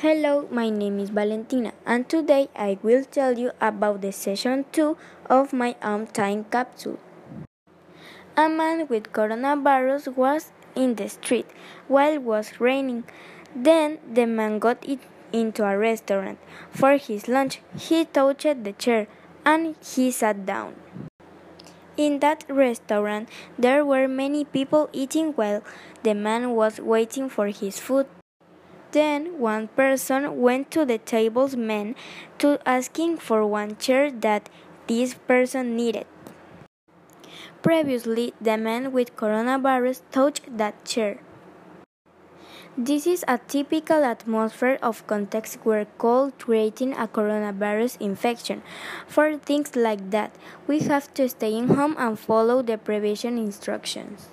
Hello, my name is Valentina, and today I will tell you about the session 2 of my own time capsule. A man with coronavirus was in the street while it was raining. Then the man got it into a restaurant for his lunch. He touched the chair and he sat down. In that restaurant, there were many people eating while the man was waiting for his food. Then one person went to the table's man to asking for one chair that this person needed. Previously, the man with coronavirus touched that chair. This is a typical atmosphere of context where called creating a coronavirus infection. For things like that, we have to stay in home and follow the prevention instructions.